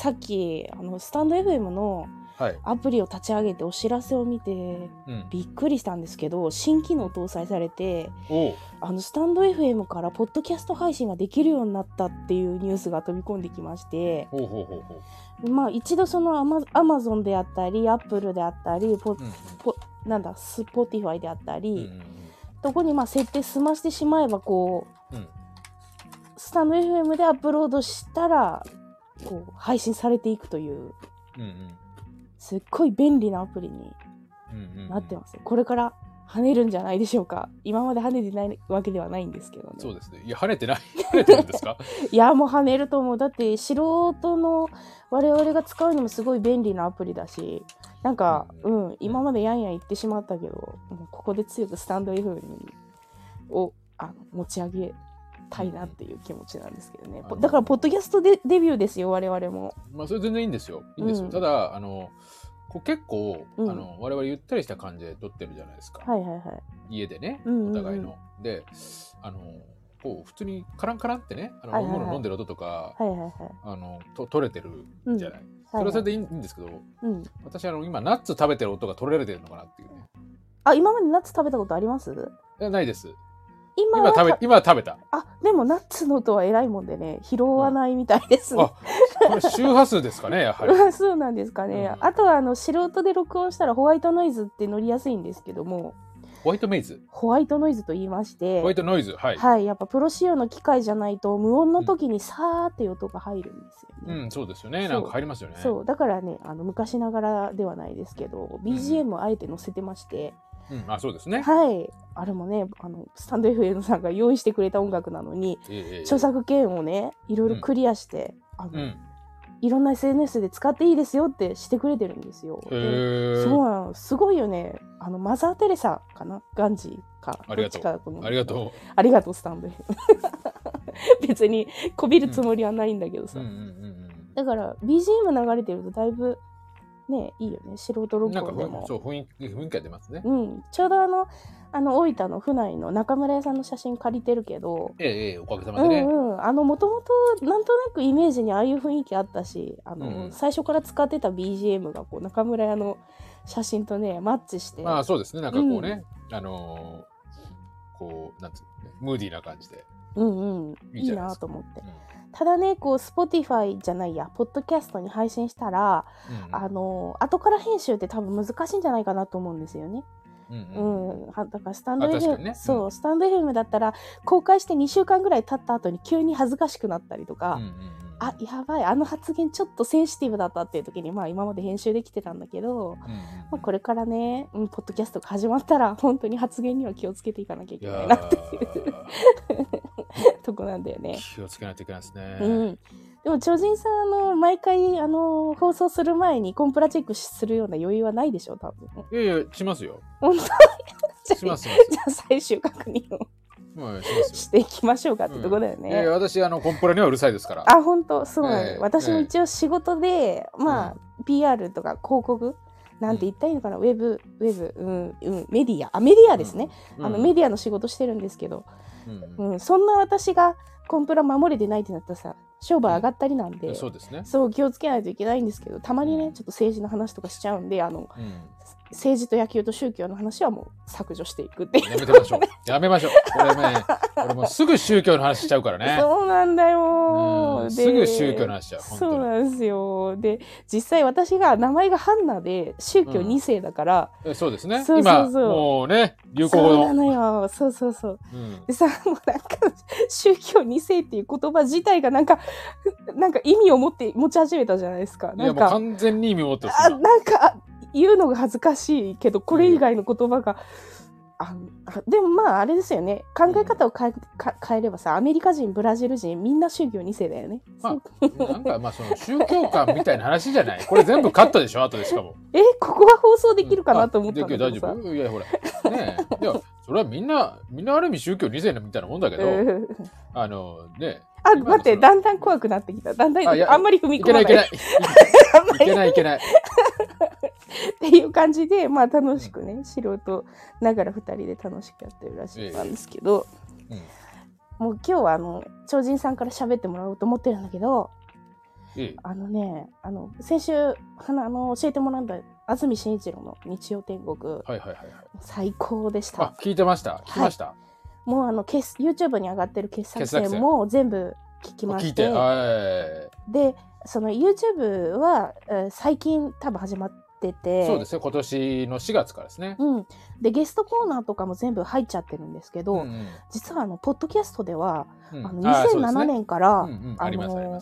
さっきあのスタンド FM のはい。アプリを立ち上げてお知らせを見てうん。びっくりしたんですけど新機能搭載されてあのスタンド FM からポッドキャスト配信ができるようになったっていうニュースが飛び込んできまして。まあ一度そのアマアマゾンであったりアップルであったりポうんうんポなんだスポティファイであったり、うんうんそこにまあ設定済ましてしまえばこううん。スタンド FM でアップロードしたらこう配信されていくといううんうん。すっごい便利なアプリにうんうん。なってます、これから跳ねるんじゃないでしょうか。今まで跳ねてないわけではないんですけどね。そうですね。いや、跳ねてない。跳ねてるんですか？いやもう跳ねると思う。だって素人の我々が使うにもすごい便利なアプリだしなんかううん、今までやんやん言ってしまったけどもうここで強くスタンド FM をあの持ち上げたいなっていう気持ちなんですけどね、だからポッドキャストでデビューですよ我々もまあ、それ全然いいんですよ。いいんですよ。うんただ、あの、こう結構、うんあの、我々ゆったりした感じで撮ってるじゃないですか。はいはいはい家でね、うんうんうんお互いの。で、あの、こう、普通にカランカランってね、あの飲み物飲んでる音とか、はいはいはいあの、と取れてるじゃない。それはそれでいいんですけど、うん、私、あの、今、ナッツ食べてる音が取れてるのかなっていうね。あ今までナッツ食べたことあります？いやないです。今は今食べ、今食べた。あでもナッツの音は偉いもんでね拾わないみたいですね、あ、これ周波数ですかね、やはり。ま あそうなんですかね、うんあとはあの素人で録音したらホワイトノイズって乗りやすいんですけどもホワイトメイズ？ホワイトノイズと言いましてホワイトノイズ。はい。はいやっぱプロ仕様の機械じゃないと無音の時にさーっていう音が入るんですよね、うん、そうですよね。なんか入りますよね。そうだからねあの昔ながらではないですけど BGM をあえて載せてまして、うん、あ、そうですね。はい。あれもねあのスタンド FM さんが用意してくれた音楽なのにええええ著作権をねいろいろクリアして、あのうん。いろんな SNS で使っていいですよってしてくれてるんですよ。え。そうなのすごいよね。あのマザー・テレサかな？ガンジーか。ありがとう。ありがとありがとうスタンド FM 別にこびるつもりはないんだけどう。さ、うんうんうんだから BGM 流れてるとだいぶねいいよね。素人うん。録なんかふ音でもそう雰囲気雰囲気が出ますね。うん、ちょうどあのあの大分の府内の中村屋さんの写真借りてるけど、ええええおかげさまうでね。んうん、あのもともとなんとなくイメージにああいう雰囲気あったしあの、うん最初から使ってた BGM がこう中村屋の写真とねマッチして、まあそうですね。なんかこうね、あのーこうなんつうのね、ムーディーな感じで。うんうん。いいなと思って。うんただねこう Spotify じゃないやポッドキャストに配信したら、うんあの後から編集って多分難しいんじゃないかなと思うんですよね。うんううん。だからスタンド FM、にね。そう、うスタンド FM だったら公開して2週間ぐらい経った後に急に恥ずかしくなったりとか、うんうんうん。あやばいあの発言ちょっとセンシティブだったっていう時にまあ今まで編集できてたんだけど、うんうんまあ、これからね、うん、ポッドキャストが始まったら本当に発言には気をつけていかなきゃいけないなっていう。ー とこなんだよね。気をつけないといけないですね。うん、でも超人さんあの毎回あの放送する前にコンプラチェックするような余裕はないでしょ多分。いやいや、しますよ。本当しますじゃあ最終確認をはい、していきましょうかってとこだよね。いやいや私、あの、コンプラにはうるさいですから。あ本当？そうなんだ、ええ私も一応仕事で、まあ、PR とか広告なんて言ったらいいのかな、ウェブウェブ、うんうん、メディア。あメディアですね、うん。あのメディアの仕事してるんですけど、うんうん。うん、そんな私がコンプラ守れてないってなったらさ商売上がったりなんで、そうですね。そう気をつけないといけないんですけどたまにうん。ねちょっと政治の話とかしちゃうんであのうん政治と野球と宗教の話はもう削除していくっていうやめてましょう。やめましょう。これね、俺もうすぐ宗教の話しちゃうからね。そうなんだよすぐ宗教の話しちゃう。そうなんですよで実際私が名前がハンナで宗教2世だから、えそうですね。そうそうそう今、もうね、流行語の。そうなのよそうそうそううんでさもうなんか宗教2世っていう言葉自体がなんかなんか意味を持って持ち始めたじゃないですかなんかもう完全に意味を持ってます。あ今なんかあ言うのが恥ずかしいけどこれ以外の言葉が、ああでもまああれですよね考え方を変えか変えればさアメリカ人ブラジル人みんな宗教2世だよね、まあなんか、まあ、その宗教観みたいな話じゃない？これ全部カットでしょ後でしかも。えここは放送できるかなと思ったんだけどさあできる大丈夫いや、ほら。ねえ。いや、それはみんな、みんなある意味宗教2世みたいなもんだけど、うんあの、ねあ待ってだんだん怖くなってきただんだんあんまり踏みいけな込まないいいいけない。あんまりいけないいけない。っていう感じでまあ楽しくね、素人ながら2人で楽しくやってるらしいなんですけど、うんもう今日はあの超人さんから喋ってもらおうと思ってるんだけどええあのね、あの、先週、あの、教えてもらった安住紳一郎の日曜天国、はいはいはいはい。最高でしあた。、聞いてました。聞きました。もうあの、傑 YouTube に上がってる傑作選選も全部聞きまして。で、その YouTube は、えー最近多分始まってて、そうですね。今年の4月からですね。うん。で、ゲストコーナーとかも全部入っちゃってるんですけど、んん実はあの、ポッドキャストでは、うんあのあーそうです2007ね年から、うんうんあの。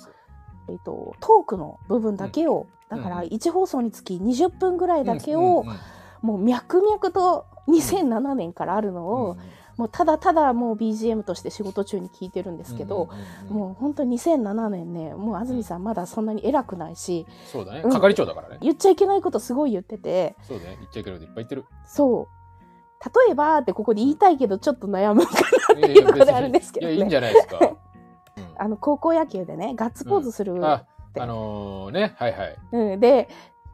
えっと、トークの部分だけを、だからうん1放送につき20分ぐらいだけを、うんうんうんもう脈々と2007年からあるのを、うんもうただただもう BGM として仕事中に聞いてるんですけど、うんうんうんもう本当に2007年ねもう安住さんまだそんなに偉くないしそうだね。うん係長だからね。言っちゃいけないことすごい言っててそうね。言っちゃいけないこといっぱい言ってる。そう例えばってここで言いたいけどちょっと悩むかなっていうところであるんですけどいや、いいんねじゃないですか。うんあの高校野球でねガッツポーズする、あ、あのーね、はいはい。うん、で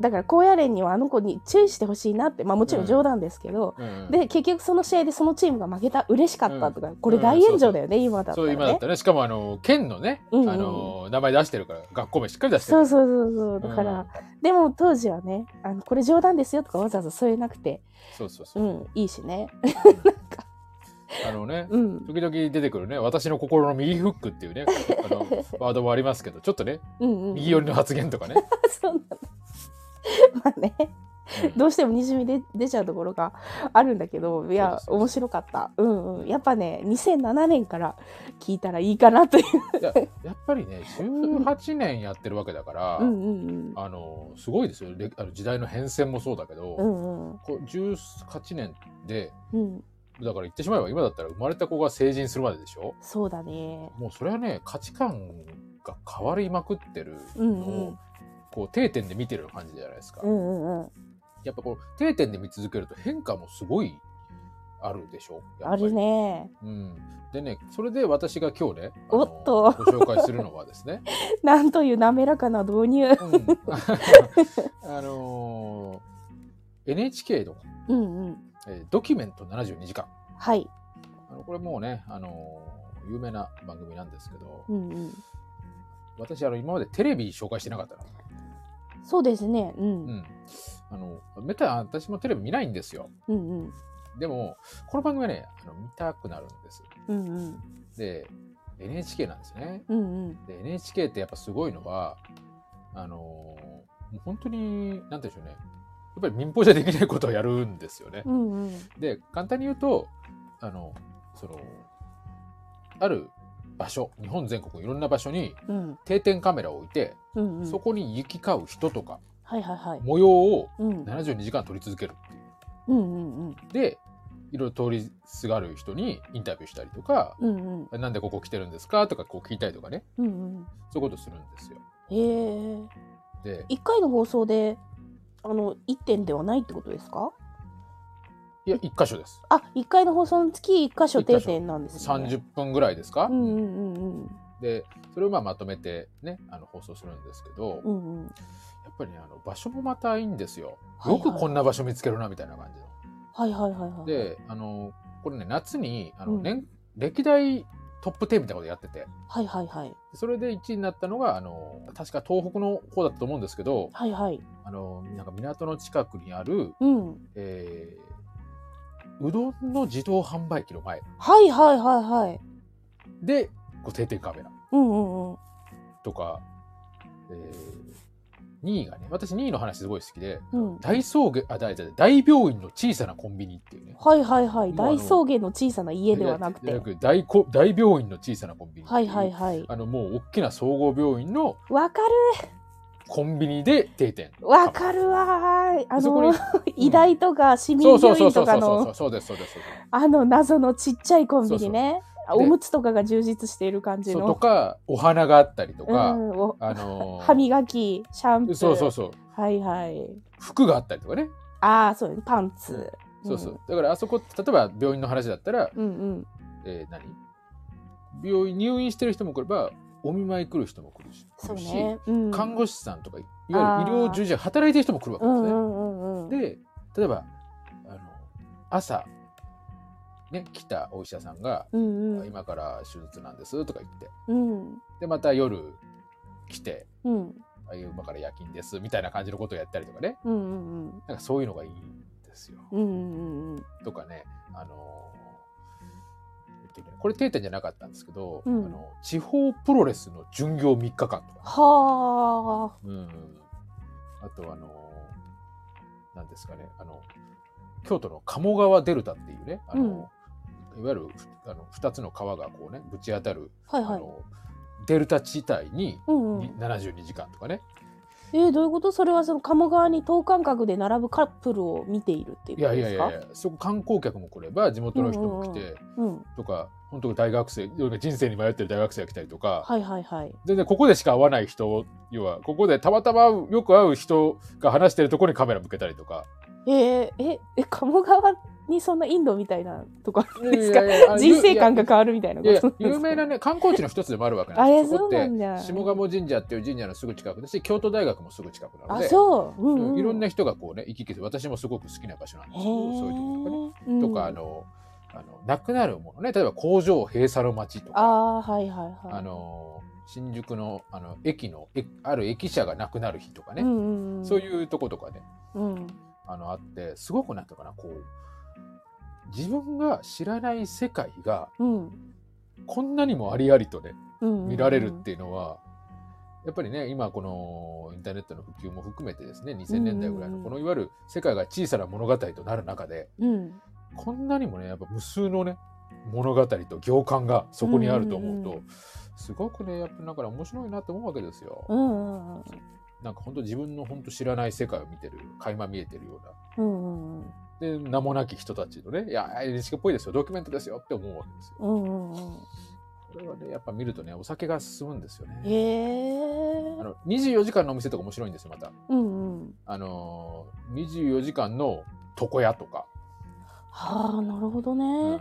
だから高野連にはあの子に注意してほしいなってまあもちろん冗談ですけど、うん。で結局その試合でそのチームが負けた嬉しかったとか、これうん大炎上だよね、今だったそう、らね今だったらね。しかも、あの、県のね、うん。うんあのー、名前出してるから、学校名しっかり出してる。そうそうそうそう。だから、でも当時はねあのこれ冗談ですよとかわざわざ添えなくてそうそうそう。う。んいいしね。あのね、うん。時々出てくるね、私の心の右フックっていうね、あの、ワードもありますけど、ちょっとね、うんうん右寄りの発言とかね。そうな まあね。どうしてもにじみで出ちゃうところがあるんだけどいや面白かった。うんうん。やっぱね2007年から聞いたらいいかなという。いややっぱりね、18年やってるわけだから、うんうんあの、すごいですよ。れあの時代の変遷もそうだけど、うんうん。こう18年で、うん。だから言ってしまえば今だったら生まれた子が成人するまででしょ？そうだね。もうそれはね、価値観が変わりまくってるうんのを、うんこう定点で見てる感じじゃないですか。うんうんうん。やっぱこう定点で見続けると変化もすごいあるでしょ？ある。ね。うん。でね、それで私が今日ね、おっと。ご紹介するのはですね、なんという滑らかな導入。うん。あのー NHK の、うんうん。えードキュメント72時間。はい。あのこれもうね、あのー有名な番組なんですけど、うんうん。私あの今までテレビ紹介してなかったな。そうですねうんうん。あの、めったに私もテレビ見ないんですよ。うんうんでも、この番組はね、あの見たくなるんです。うんうんで、NHK なんですね。うんうんで、NHK ってやっぱすごいのは、あの本当に、なんて言うんでしょうね。やっぱり民放じゃできないことをやるんですよね。うんうんで、簡単に言うと、あの、その、ある場所、日本全国いろんな場所にうん。定点カメラを置いて、うんうん。そこに行き交う人とかはいはいはい。模様をうん。72時間撮り続けるっていう。うんうんうん。で、いろいろ通りすがる人にインタビューしたりとか、うんうん。なんでここ来てるんですかとかこう聞いたりとかね、うんうん。そういうことするんですよ。へえ。で、一回の放送であの一点ではないってことですか？いや、一箇所です。あ一回の放送につき一箇所定点なんですね。30分ぐらいですか、うんうんうんうん。で、それをまあまとめてね、あの放送するんですけど、うんうん。やっぱりね、あの場所もまたいいんですよ。よくこんな場所見つけるな、みたいな感じの。はいはいはいはいで、あの、これね、夏に、あの、うん。年、歴代トップ10みたいなことやってて、はいはいはい。それで1位になったのが、あの、確か東北の方だったと思うんですけど、はいはい。あの、なんか港の近くにある、うん。えー、うどんの自動販売機の前。はいはいはいはい。で、こう定点カメラ。うんうんうん。とか、えー、2位がね、私2位の話すごい好きで、うん。大草原、あ、大、大大病院の小さなコンビニっていうね。はいはいはい。もうあの大草原の小さな家ではなくて。いや大こ大病院の小さなコンビニってはいいう。はいはいあのもう大きな総合病院のわかコンビニで定点。るわかるわーあの医大とか市民病院とかの。そうですそうですあの謎のちっちゃいコンビニね。おむつとかが充実している感じそうとのかお花があったりとか、うん。おあのー歯磨きシャンプー。そうそうそう。はいはい。服があったりとかね、ああそうねパンツ。そうそう。だからあそこ例えば病院の話だったら、うんうん。えー何？病院入院してる人も来ればお見舞い来る人も来るし来るしね。うん。看護師さんとかいわゆる医療従事者働いてる人も来るわけですね。うんうんうんうん。で例えばあの朝ね来たお医者さんが、うんうん。今から手術なんですとか言って。うん。でまた夜来て、うん。ああいう馬から夜勤ですみたいな感じのことをやったりとかね。うんうんなんかそういうのがいいんですよ。うんうんうんうん。とかね、あのーえっとね。これ定点じゃなかったんですけど、うん。あの地方プロレスの巡業3日間とか、はあ。うん、あとあのーなんですかね。あの京都の鴨川デルタっていうねあの、いわゆるあの2つの川がこうねぶち当たる、はいはい。あのデルタ地帯にうんうん。に72時間とかね、えー、どういうこと？それはその鴨川に等間隔で並ぶカップルを見ているっていうことですか？やいやいやそこ観光客も来れば地元の人も来て、うんとか本当大学生人生に迷ってる大学生が来たりとか、はいはいはい。全然ここでしか会わない人要はここでたまたまよく会う人が話してるところにカメラ向けたりとか。えー、ええ鴨川にそんなインドみたいなとこあるんですか？人生観が変わるみたいな有名なね観光地の一つでもあるわけなんです。よそこっそうなんだ。て下鴨神社っていう神社のすぐ近くだし京都大学もすぐ近くなのあでそう、うんうん、いろんな人がこうね行き来して私もすごく好きな場所なんですへけどそういうところとかねーとかあのあのなくなるものね。例えば工場閉鎖の街とか。あーはいはいはい。あの新宿のあの駅のえある駅舎がなくなる日とかね、うんうんうん、そういうとことかね。うん。あのあってすごくなんていうかなこう自分が知らない世界がうん。こんなにもありありとねうん。見られるっていうのは、やっぱりね今このインターネットの普及も含めてですね2000年代ぐらいのこのいわゆる世界が小さな物語となる中でうん。こんなにもねやっぱ無数のね物語と行間がそこにあると思うとうんうんうんすごくねやっぱだから面白いなと思うわけですよ。うんうんうんなんか本当自分の本当知らない世界を見てる垣間見えてるような。うんうんうん。で名もなき人たちのねいや NHK っぽいですよ。ドキュメントですよって思うわけですよ。うんうんうん。これはねやっぱ見るとねお酒が進むんですよね。へえ。あの24時間のお店とか面白いんですよまた。うんうん。あのー、24時間の床屋とか。はあなるほどうんね、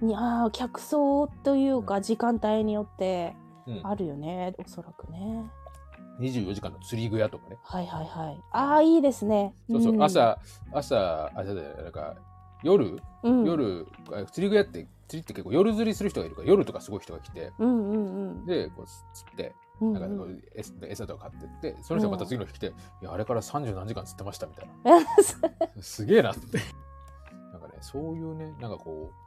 にああ客層というか時間帯によってうん。あるよねおそらくね24時間の釣り具屋とかね。はいはいはい。ああいいですね。そうそう、ん。朝、朝、朝で、なんか、夜、うん、夜、あ釣り具屋って、釣りって結構夜釣りする人がいるから、夜とかすごい人が来て、うんうんうん。で、こう釣って、うんなんかこうんう餌餌とか買ってって、その人がまた次の日来て、いや、あれから30何時間釣ってましたみたいな。すげえなって。なんかね、そういうね、なんかこう、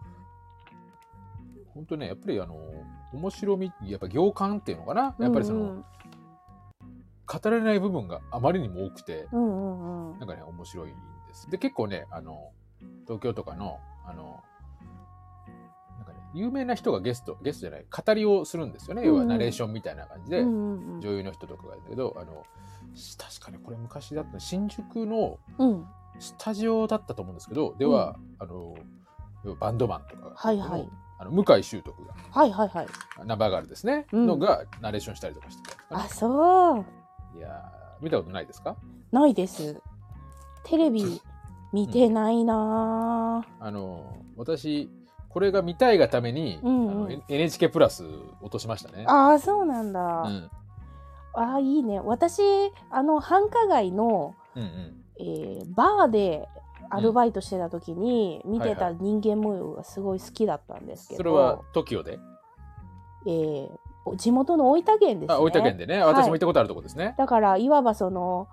本当ね、やっぱりあの、面白み、やっぱ行間っていうのかな。やっぱりその、うん語れない部分があまりにも多くて、うんうんうん。なんかね、面白いんです。で、結構ね、あの、東京とかの、あの、なんかね、有名な人がゲスト、ゲストじゃない、語りをするんですよね。要はナレーションみたいな感じで、うんうんうん。女優の人とかがいるんだけど、あの、確かにこれ昔だった新宿のうん。スタジオだったと思うんですけど、では、あの、バンドマンとかが、はいはい。あの向井秀徳が、はいはいはい。ナンバーガールですね、うん。のがナレーションしたりとかしてた、あそういやー見たことないですか？ないです。テレビ見てないなあの私これが見たいがために、うんうん。あの N- NHK プラス落としましたね。ああそうなんだ、うん。ああいいね。私あの繁華街の、うんうん。えーバーでアルバイトしてた時に見てたはいは人間模様がすごい好きだったんですけど、それは TOKIO で、えーお地元の大分県ですね。あ大分県でね、はい。私も行ったことあるとこですね。だからいわばその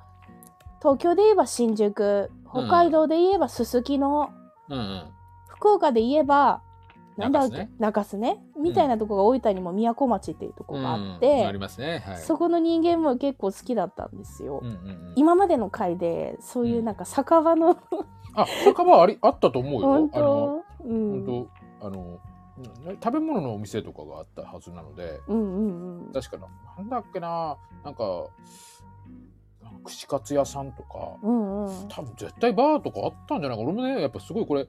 東京で言えば新宿北海道で言えばすすきの、うん。うん福岡で言えばなんだっけ中洲ね。ね？みたいなとこが大分にも宮古町っていうとこがあっうん。て、ありますね。はい。そこの人間も結構好きだったんですよ。うんうんうん、今までの回でそういうなんか酒場のあ酒場ありあったと思うよ。本あの当、うん、本当あのうん。食べ物のお店とかがあったはずなので、うんうんうん。確かななんだっけな。なんか串カツ屋さんとか。うんうん。多分絶対バーとかあったんじゃないか。俺もねやっぱすごいこれ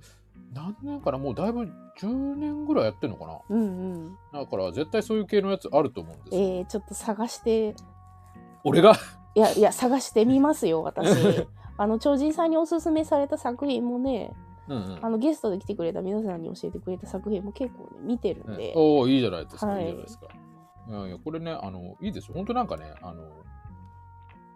何年かなもうだいぶ10年ぐらいやってんのかな。うんうん。だから絶対そういう系のやつあると思うんですよ、えー、ちょっと探して。俺が？いやいや探してみますよ私。あの超人さんにおすすめされた作品もねうんうん。あのゲストで来てくれた皆さんに教えてくれた作品も結構ね見てるんで、おおいいじゃないですか、はい。い、いじゃないですか。いやいやこれねあのいいですよ。本当なんかねあの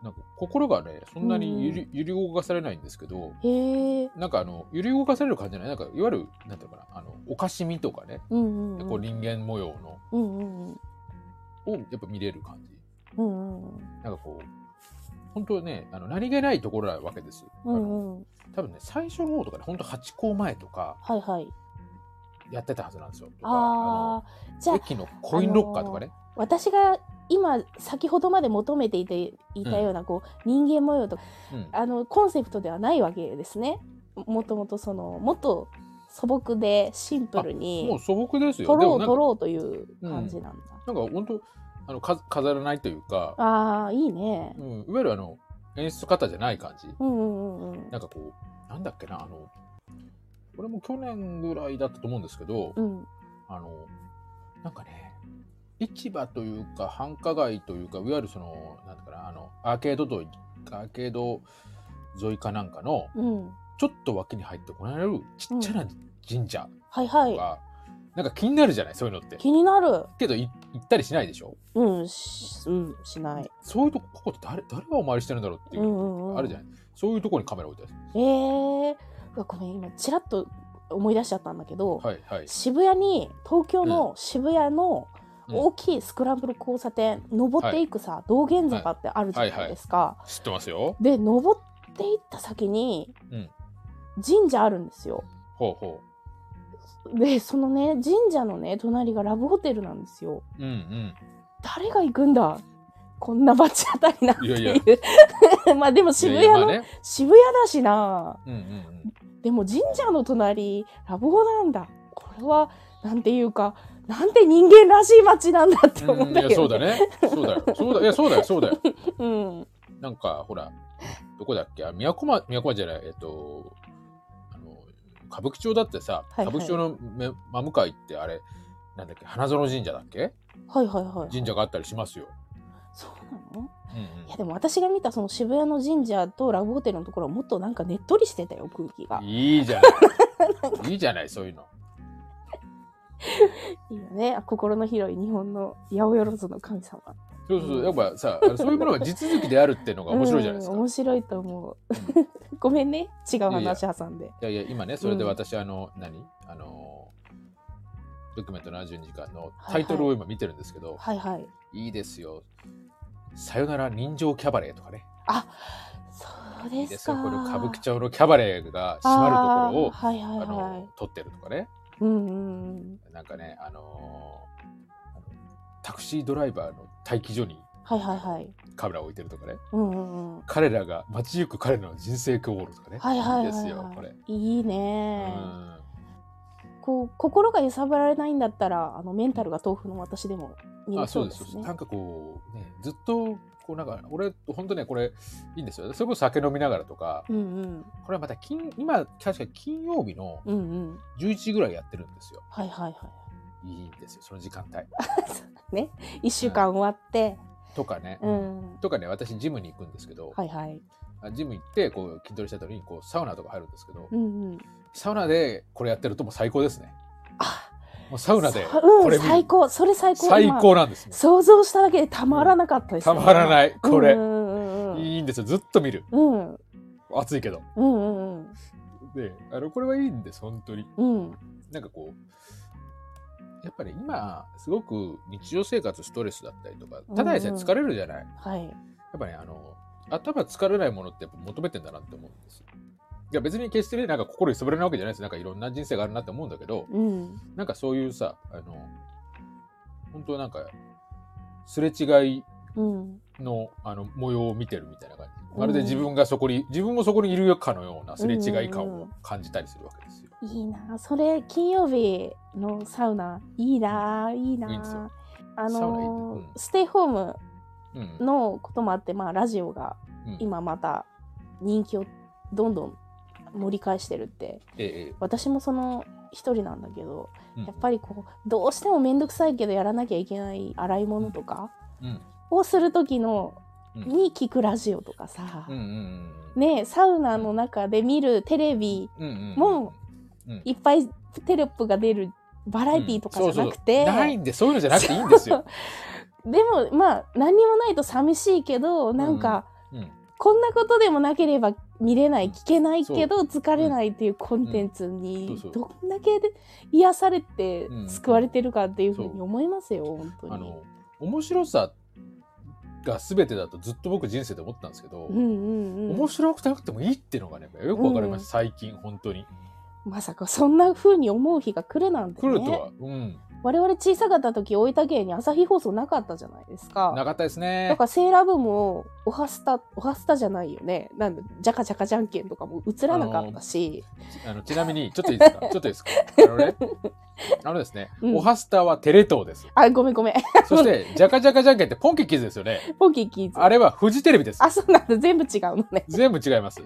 なんか心がねそんなに揺り,、揺り動かされないんですけどへえなんかあの揺り動かされる感じじゃない？なんかいわゆるなんていうのかなあのおかしみとかね、うんうんうん。こう人間模様の。うんうんうん。をやっぱ見れる感じ。うんうんなんかこう、本当ね、あの何気ないところなわけです。うんうん多分ね、最初の方とかね、本当8校前とかはいはい。やってたはずなんですよ。とか。ああじゃああの駅のコインロッカーとかね。私が今先ほどまで求めていていたようなこう人間模様とかうん。あのコンセプトではないわけですね。もともとそのもっと素朴でシンプルもにう素朴ですよ。取ろう取ろうという感じなんだ、なんか本当あのか飾らないというか、ああいいね。うん、いわゆるあの演出方じゃない感じ？うんうんうんうん。なんかこう、なんだっけな、あの、これも去年ぐらいだったと思うんですけど、うん。あの、なんかね、市場というか繁華街というか、いわゆるその、なんだかな、あの、アーケード沿い、アーケード沿いかなんかの、うん。ちょっと脇に入ってこられるちっちゃな神社はいはい。とか、なんか気になるじゃない、そういうのって。気になるけどい行ったりしないでしょ？うんしうんしないそういうとこ、ここって誰誰がお参りしてるんだろうっていうう、んうんうんあるじゃない？そういうところにカメラ置いてある。えー、ごめん今ちらっと思い出しちゃったんだけど、はいはい。渋谷に東京の渋谷のうん大きいスクランブル交差点、登っていくさ、道玄坂ってあるじゃないですか。知ってますよ。で登っていった先にうん神社あるんですよ。ほうほでそのね神社のね隣がラブホテルなんですよ。う。うんうん。誰が行くんだ？こんな罰当たりなんていう。いやい まあでも渋い谷の、やいやまあね。渋谷だしな。うんうんうん。でも神社の隣ラブホなんだ。これはなんていうかなんて人間らしい街なんだって思うんだいやけど、そうだね。そうだよ。そうだいやそうだよそうだよ。うん。なんかほらどこだっけ？あ都間都間じゃないえっと歌舞伎町だってさ、はいはい歌舞伎町のめ真向かいってあれなんだっけ花園神社だっけ？はいはいはい。神社があったりしますよ。そうなの？うんいやでも私が見たその渋谷の神社とラブホテルのところはもっとなんかねっとりしてたよ空気がうん。いいじゃない。いいじゃないそういうの。いいよねあ心の広い日本の八百万の神様。そうそうそうやっぱさそういうものが地続きであるっていうのが面白いじゃないですか。うん面白いと思う。ごめんね違う話挟んで。いやいや、今ね、それでうん私、あの、何？あの、ドキュメント72時間のはいタイトルを今見てるんですけど、はいはい。いいですよ。さよなら人情キャバレーとかね。そうですか。これ歌舞伎町のキャバレーが閉まるところを、はいはいあのはい。撮ってるとかね。うんうんうん。なんかね、あのあのタクシードライバーの待機所にはいはいはい。カメラを置いてるとかね。うんうんうん。彼らが街行く彼らの人生クオールとかね。はいはいはい、はい。ですよ、これ。いいうんね。こう心が揺さぶられないんだったらあのメンタルが豆腐の私でも見あれそうです。そううです。なんかこう、ね、ずっと、こうなんか、俺、本当ね、これ、いいんですよ。それこそ酒飲みながらとか、うんうんこれはまた金、今、確か金曜日のうんうん。11時ぐらいやってるんですよ。はいはいはいいんですよ、その時間帯。い。ね一週間終わって、とかね、うん。とかね、私、ジムに行くんですけど、はいはい。あジム行って、こう、筋トレした後に、こう、サウナとか入るんですけど、うんうん。サウナでこれやってるともう最高ですね。あ、もうサウナでこれ見る最高それ最高。最今高なんですね。想像しただけでたまらなかったですたまらい。ない、これ。うんうんうんいいんですよ、ずっと見る。うん。暑いけど。うんうんうんで、あの、これはいいんです、本当に。うん。なんかこう、やっぱり今、すごく日常生活ストレスだったりとか、ただでさえ疲れるじゃない。はい。やっぱね、あの、頭疲れないものってやっぱ求めてんだなって思うんですよ。いや別に決してね、なんか心揺さぶれないわけじゃないです。なんかいろんな人生があるなって思うんだけど、うん。なんかそういうさ、あの、本当なんか、すれ違いうん。のあの模様を見てるみたいな感じ。まるで自分がそこに、自分もそこにいるかのようなすれ違い感を感じたりするわけですよ。いいな。それ金曜日のサウナいいないいな。あのーうん。ステイホームうん。のこともあってまあラジオがうん。今また人気をどんどん盛り返してるって。えええ私もその一人なんだけどえうん。やっぱりこうどうしても面倒くさいけどやらなきゃいけない洗い物とかうん。をする時のうん。に聞くラジオとかさ、うんうんねサウナの中で見るテレビうんうんうんもうんいっぱいテロップが出るバラエティーとかじゃなくて、ないんでそういうのじゃなくていいんですよ。でもまあ何にもないと寂しいけどなんか、うん。こんなことでもなければ見れない聞けないけど疲れないっていうコンテンツうん。にどんだけで癒されてうん救われてるかっていうふうに思いますよ本当に。あの面白さが全てだとずっと僕人生で思ったんですけど、うん。うんう。ん面白くなくてもいいっていうのがね、よくわかりました、最近、本当に。まさかそんな風に思う日が来るなんてね。来るとは、うん。我々小さかった時大分県に朝日放送なかったじゃないですか。なかったですね。だ。からセーラームもおはスタおはスタじゃないよね。なんだジャカジャカじゃんけんとかも映らなかったし、あのちなみに、ちょっといいですか？ちょっといいですか？あのね、あのですね、うん。オハスタはテレ東です。あごめんごめん。そして、ジャカジャカじゃんけんってポンキッキーズですよね。ポンキーキーズ。あれはフジテレビです。あそうなんだ。全部違うのね。全部違います。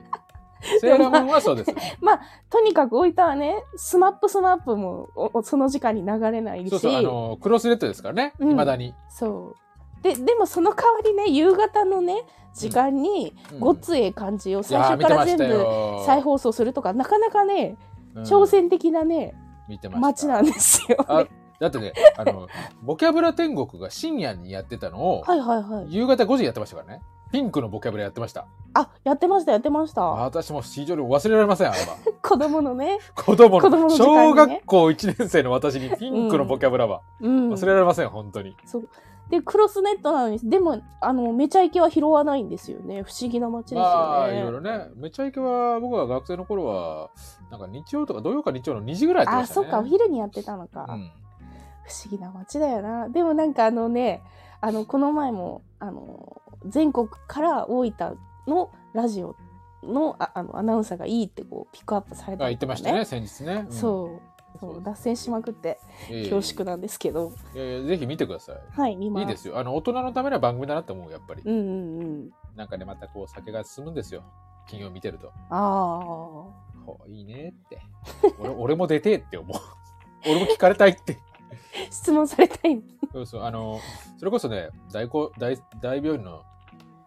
セーラームーンはそうです。とにかく大分はねスマップスマップもその時間に流れないしそうそう、あの、クロスネットですからね、うんいまだに。そうででもその代わりね夕方のね時間にうんごっつええ感じをい最初から全部。再放送するとかなかなかねうん挑戦的なね、見てま。街なんですよ、あね、だってね、あの、ボキャブラ天国が深夜にやってたのを、はいはいはい夕方5時にやってましたからね。ピンクのボキャブラやってました。あやってましたやってました私も非常に忘れられません、あれは。子供のね子供の子供のね小学校1年生の私にピンクのボキャブラはうん忘れられません、本当に。そうでクロスネットなのにでもあのめちゃイケは拾わないんですよね不思議な街ですよね、まあ、いろいろね。めちゃイケは、僕が学生の頃は、なんか日曜とか土曜か日曜の2時ぐらいやってあましたね。そうかお昼にやってたのか、うん。不思議な街だよなでもなんかあのねあのこの前もあの全国から大分のラジオのああのアナウンサーがいいってこうピックアップされたあ、りとか言ってましたね、先日ね。うんそうそう脱線しまくって恐縮なんですけどいやいやぜひ見てください。はい見ますいいですよ。あの、大人のための番組だなって思う、やっぱり。うんうんうんなんかね、またこう、酒が進むんですよ。金曜見てると。あほういいねって。俺 俺も出てえって思う。俺も聞かれたいって。あ 質問されたいそうそう、あの、それこそね、大こ大大病院の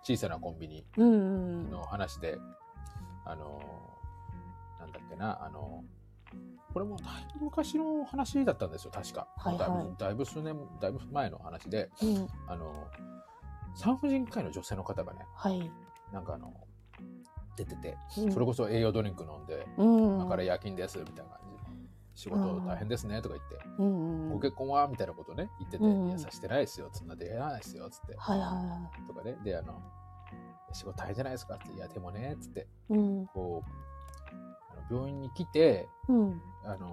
小さなコンビニの話で、あの、なんだっけな、あの、これもだいぶ昔の話だったんですよ、確か。はいはい。だいぶ数年、だいぶ前の話で、うん。あの、産婦人科医の女性の方がね、はい。なんかあの、出てて、うん。それこそ栄養ドリンク飲んで、うん。だから夜勤ですみたいな感じで、仕事大変ですねとか言って、うんうん。ご結婚はみたいなことね、言ってて、うんいや、さしてないですよ、そんな出会わないですよ、つって。はいはとかね、で、あの、仕事大変じゃないですか？って、いや、でもね、つって、いうん。こう、あの病院に来て、うん。あの、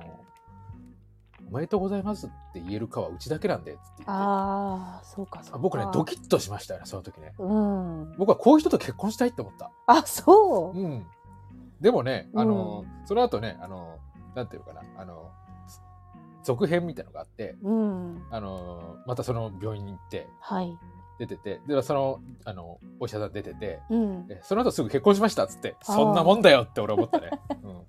おめでとうございますって言えるかはうちだけなんで、つって言って。ああそうかそうか。あ僕ね、ドキッとしましたよね、その時ね。うん。僕はこういう人と結婚したいって思った。あそう。うん。でもね、あの、うその後ね、あの、なんていうのかな、あの、続編みたいのがあって、うん。あの、またその病院に行って、はい。出てて、で、その、あの、お医者さん出てて、うん。えその後すぐ結婚しましたっつって、そんなもんだよって俺思ったね。うん、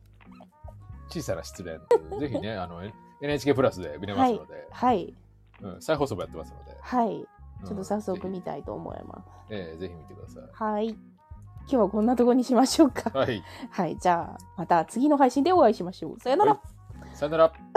小さな失恋。ぜひね、あの、NHK プラスで見れますので、はい。うん、再放送もやってますので、はい。うん。ちょっと早速ぜ見たいと思います。ひえーぜひ見てください。はい今日はこんなとこにしましょうか。はい。はい。じゃあまた次の配信でお会いしましょう。さよなら。さよなら。